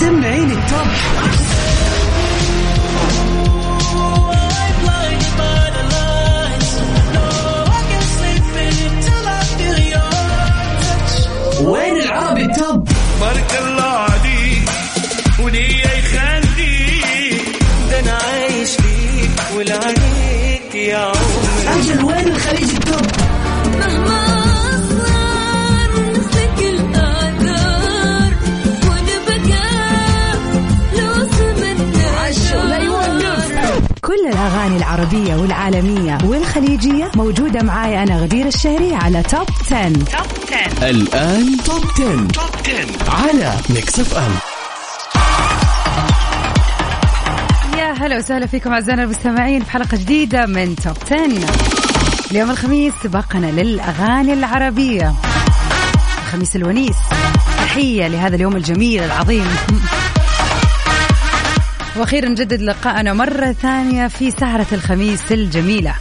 سمعيني التوب. وين العربي التوب؟ بارك الله العربية والعالمية والخليجية موجودة معاي أنا غدير الشهري على Top 10. الآن Top 10. على Mix FM يا هلا وسهلا فيكم أعزائنا المستمعين في حلقة جديدة من Top 10. اليوم الخميس سباقنا للأغاني العربية. الخميس الونيس. تحية لهذا اليوم الجميل العظيم. وأخيرا نجدد لقاءنا مرة ثانية في سهرة الخميس الجميلة.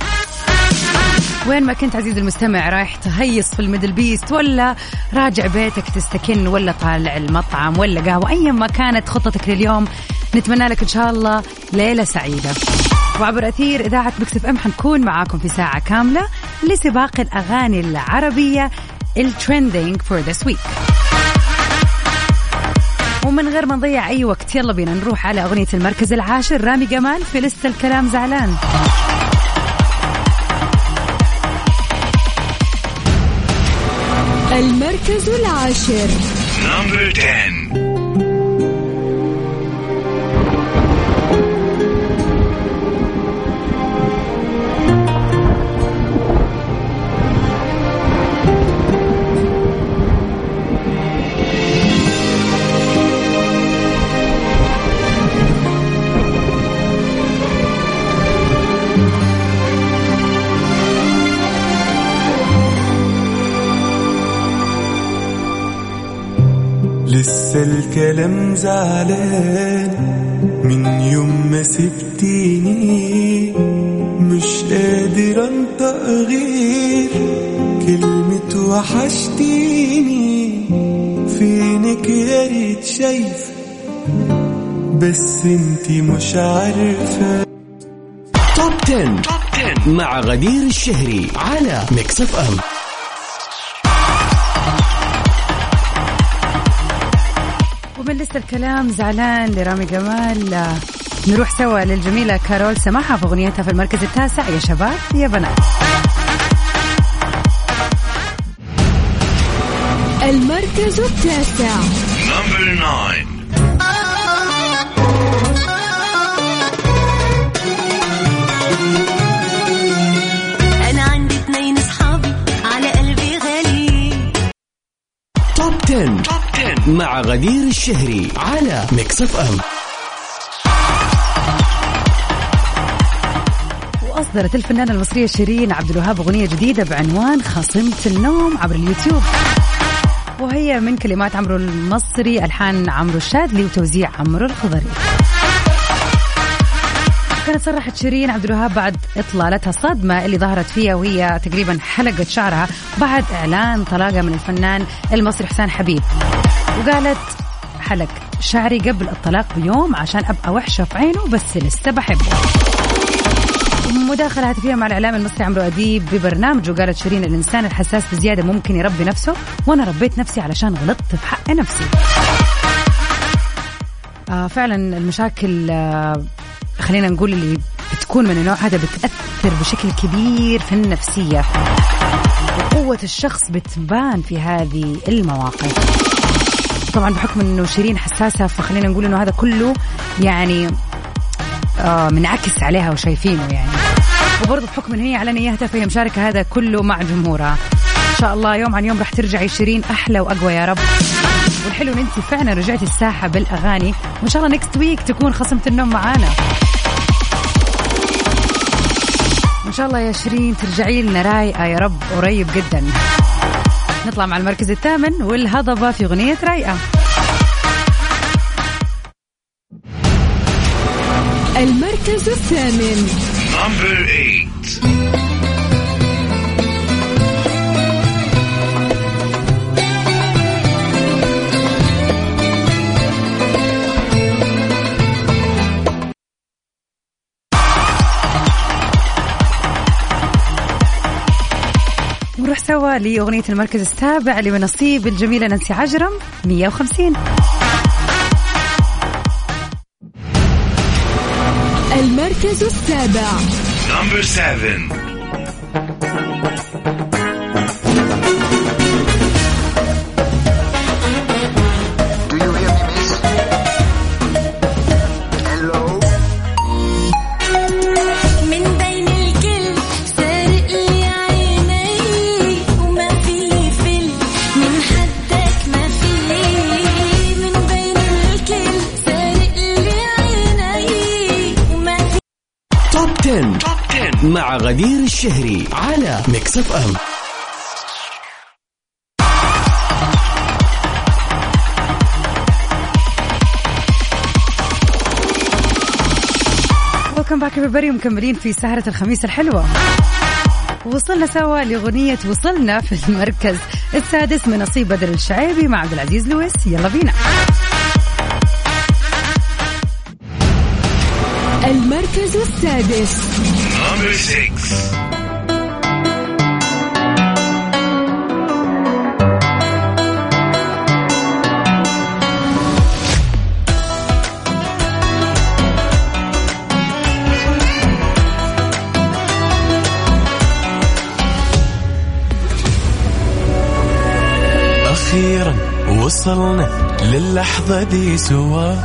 وين ما كنت عزيزي المستمع رايح تهيص في ال MDL Beast ولا راجع بيتك تستكن ولا طالع المطعم ولا قهوة ايا ما كانت خطتك لليوم. نتمنى لك إن شاء الله ليلة سعيدة. وعبر أثير إذاعة Mix FM حنكون معاكم في ساعة كاملة لسباق الأغاني العربية ال trending for this week ومن غير ما نضيع أي وقت يلا بينا نروح على أغنية المركز العاشر. رامي جمال في لسه الكلام زعلان. المركز العاشر. نمبر 10 الكلام زعلان. من يوم ما سبتيني مش قادر انطق غير كلمة وحشتيني. فينك يا ريت شايف بس انتي مش عارفة. Top 10. مع غدير الشهري على Mix FM لسه الكلام زعلان لرامي جمال. نروح سوا للجميلة كارول سماحة في أغنيتها في المركز التاسع. يا شباب يا بنات. المركز التاسع. مع غدير الشهري على Mix FM وأصدرت الفنانة المصرية شيرين عبد الوهاب أغنية جديدة بعنوان خاصمت النوم عبر اليوتيوب. وهي من كلمات عمرو المصري ألحان عمرو الشاذلي وتوزيع عمرو الخضري. كانت صرحت شيرين عبد الوهاب بعد إطلالتها الصدمه اللي ظهرت فيها وهي تقريبا حلقت شعرها بعد إعلان طلاقها من الفنان المصري حسين حبيب. وقالت حلق شعري قبل الطلاق بيوم عشان أبقى وحشة في عينه بس لسه بحبه. مداخلة هاتفية مع الإعلام المصري عمرو أديب ببرنامجه قالت شيرين الإنسان الحساس بزيادة ممكن يربي نفسه وأنا ربيت نفسي علشان غلطت في حق نفسي. آه فعلا المشاكل آه خلينا نقول اللي بتكون من النوع هذا بتأثر بشكل كبير في النفسية. وقوة الشخص بتبان في هذه المواقف. طبعا بحكم إنه شيرين حساسة فخلينا نقول إنه هذا كله يعني آه منعكس عليها وشايفينه يعني. وبرضه بحكم إن هي علنتها فهي مشاركة هذا كله مع جمهورها. إن شاء الله يوم عن يوم راح ترجعي شيرين أحلى وأقوى يا رب. والحلو إن انت فعلا رجعتي الساحة بالأغاني. وإن شاء الله next week تكون خاصمت النوم معانا. وإن شاء الله يا شيرين ترجعي لنا رايقه يا رب قريب جدا. نطلع مع المركز الثامن والهضبة في أغنية رايقة. المركز الثامن. نمبر 8 نروح سوا لأغنية المركز السابع لمنصيب الجميلة نانسي عجرم 150 المركز السابع. Number 7 غدير الشهري على Mix FM welcome back everybody. ومكملين في سهرة الخميس الحلوة. وصلنا سوا لأغنية وصلنا في المركز السادس من نصيب بدر الشعيبي مع عبد العزيز لويس. يلا بينا. المركز السادس. Number six. أخيرا وصلنا للحظة دي سوا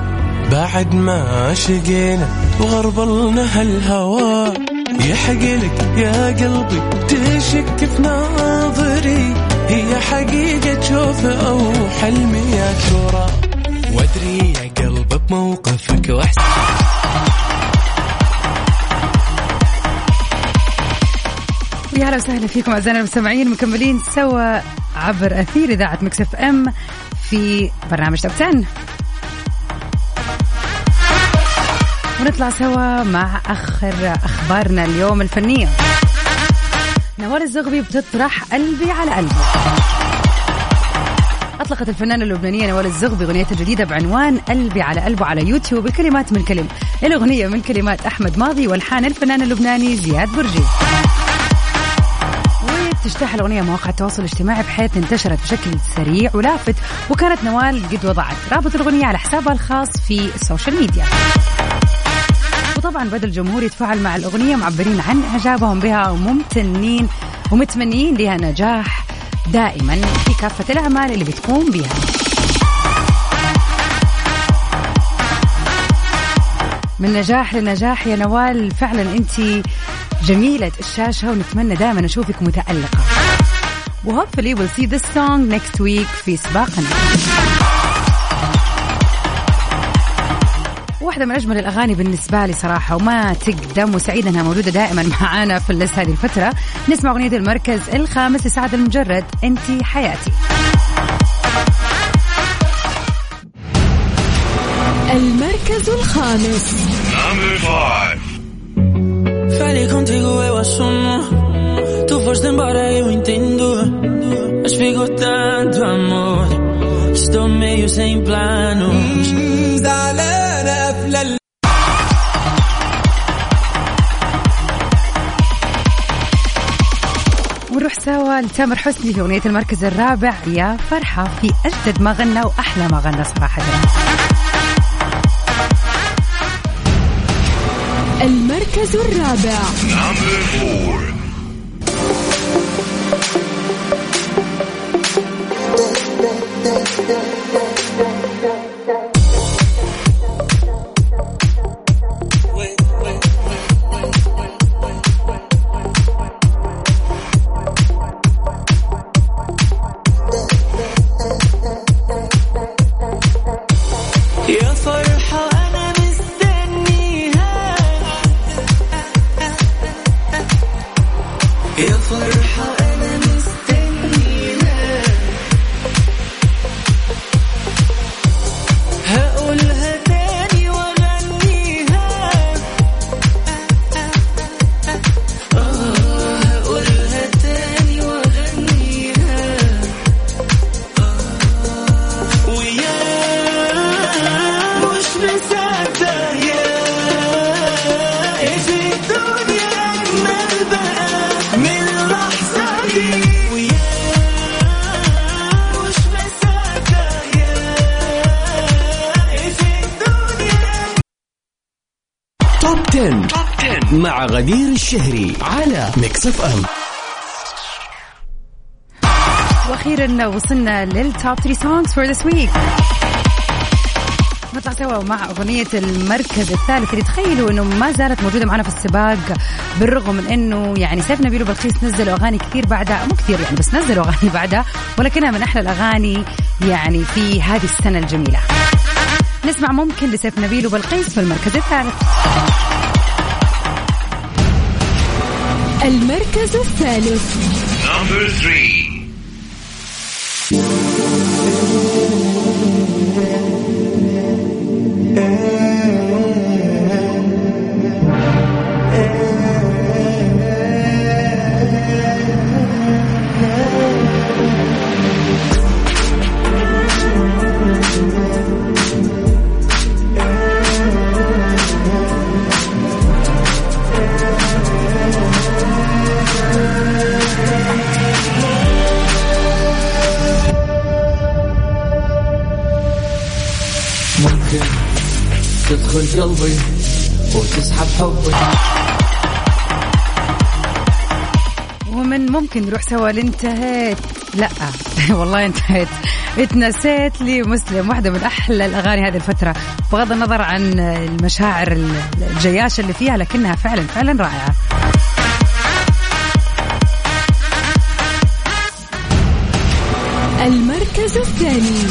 بعد ما شقينا وغربلنا هالهوا يحقلك يا قلبي تشك في ناظري. هي حقيقة شوف أو حلمي يا ترى وأدري يا قلب بموقفك وأحسن. ويا هلا وسهلا فيكم أعزائنا المستمعين مكملين سوا عبر أثير إذاعة Mix FM في برنامج Top 10 ونطلع سوا مع آخر أخبارنا اليوم الفنية. نوال الزغبي بتطرح قلبي على قلبه. أطلقت الفنانة اللبنانية نوال الزغبي أغنيتها الجديدة بعنوان قلبي على قلبه على يوتيوب الكلمات من كلم. الأغنية من كلمات أحمد ماضي والحان الفنان اللبناني زياد برجي. وتجتاح الأغنية مواقع التواصل الاجتماعي بحيث انتشرت بشكل سريع ولافت وكانت نوال قد وضعت رابط الأغنية على حسابها الخاص في السوشيال ميديا وطبعا بدا الجمهور يتفاعل مع الأغنية معبرين عن إعجابهم بها وممتنين ومتمنين لها نجاح دائما في كافة الأعمال اللي بتقوم بها. من نجاح لنجاح يا نوال فعلا أنت جميلة الشاشة ونتمنى دائما نشوفك متألقة. وهوبفلي we'll see this song next week في سباقنا. واحدة من أجمل الأغاني بالنسبة لي صراحة وما تقدم وسعيدة أنها موجودة دائما معانا في الليست هذه الفترة نسمع أغنية المركز الخامس لسعد المجرد أنت حياتي المركز الخامس. Falei contigo, eu assumo. Tu foste embora, eu entendo. Mas ficou tanto amor. Estou meio sem planos. سوا. لتامر حسني في أغنية المركز الرابع. يا فرحة. في أجدد ما غنى وأحلى ما غنى. صراحة المركز الرابع. مع غدير الشهري على Mix FM وأخيرا وصلنا لل top 3 songs for this week نطلع سوا مع أغنية المركز الثالث اللي تخيلوا أنه ما زالت موجودة معنا في السباق بالرغم من أنه يعني سيف نبيل وبلقيس نزلوا أغاني كثير بعدها مو كثير يعني بس نزلوا أغاني بعدها ولكنها من أحلى الأغاني يعني في هذه السنة الجميلة. نسمع ممكن لسيف نبيل وبلقيس في المركز الثالث. المركز الثالث. قلبي وتسحب حبي. ومن ممكن نروح سوا لانتهيت لا والله انتهيت اتنسيت لي مسلم واحدة من أحلى الأغاني هذه الفترة. بغض النظر عن المشاعر الجياشة اللي فيها لكنها فعلا فعلا رائعة. المركز الثاني.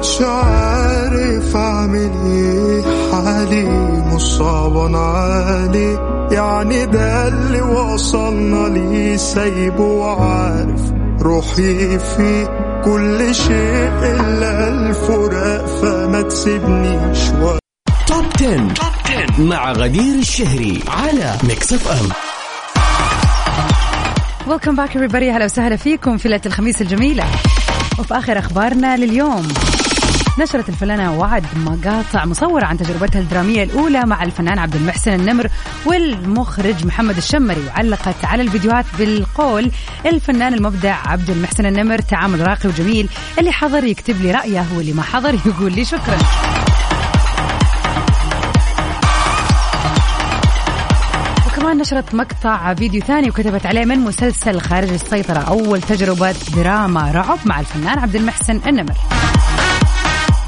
بقتش عارف اعمل إيه حالي مصابا عالي. يعني ده اللي وصلنا ليه سايبه وعارف روحي فيه. كل شيء إلا الفراق فما تسيبنيش و... Top 10. Top 10 مع غدير الشهري على Mix FM welcome back everybody. هلا وسهلا فيكم في ليلة الخميس الجميلة. وفي آخر أخبارنا لليوم. نشرت الفنانة وعد مقاطع مصورة عن تجربتها الدرامية الأولى مع الفنان عبد المحسن النمر والمخرج محمد الشمري وعلقت على الفيديوهات بالقول الفنان المبدع عبد المحسن النمر تعامل راقي وجميل اللي حضر يكتب لي رأيه واللي ما حضر يقول لي شكرا. وكمان نشرت مقطع فيديو ثاني وكتبت عليه من مسلسل خارج السيطرة أول تجربة دراما رعب مع الفنان عبد المحسن النمر.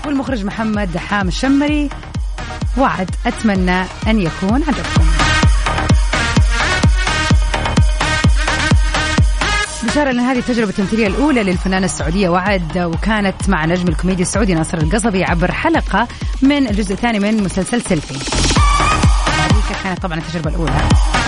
والمخرج محمد دحام الشمري. وعد أتمنى أن يكون عجبكم بشارة أن هذه التجربة التمثيلية الأولى للفنانة السعودية وعد وكانت مع نجم الكوميديا السعودي ناصر القصبي عبر حلقة من الجزء الثاني من مسلسل سيلفي. هذيك كانت طبعا التجربة الأولى.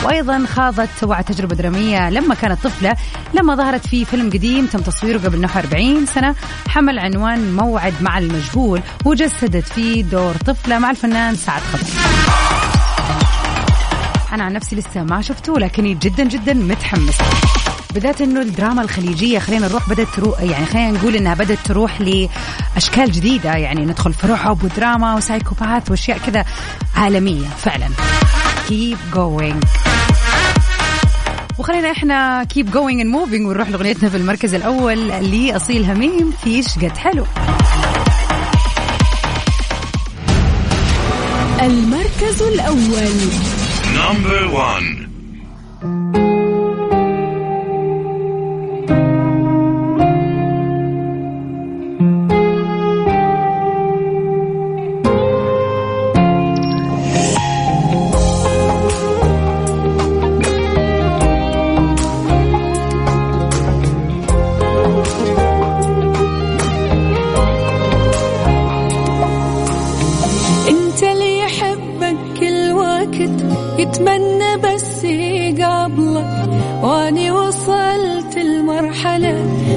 وأيضا خاضت وعد تجربة درامية لما كانت طفلة لما ظهرت في فيلم قديم تم تصويره قبل نحو 40 سنة حمل عنوان موعد مع المجهول وجسدت فيه دور طفلة مع الفنان سعد خضر. أنا عن نفسي لسه ما شفته لكني جدا جدا متحمسة بالذات إنه الدراما الخليجية خلينا نروح بدأت تروح يعني خلينا نقول إنها بدأت تروح لأشكال جديدة يعني ندخل في رعب ودراما و psychopath وأشياء كذا عالمية فعلا. keep going وخلينا إحنا keep going and moving ونروح لأغنيتنا في المركز الأول لأصيل هميم فيش قد حلو. المركز الأول. نمبر 1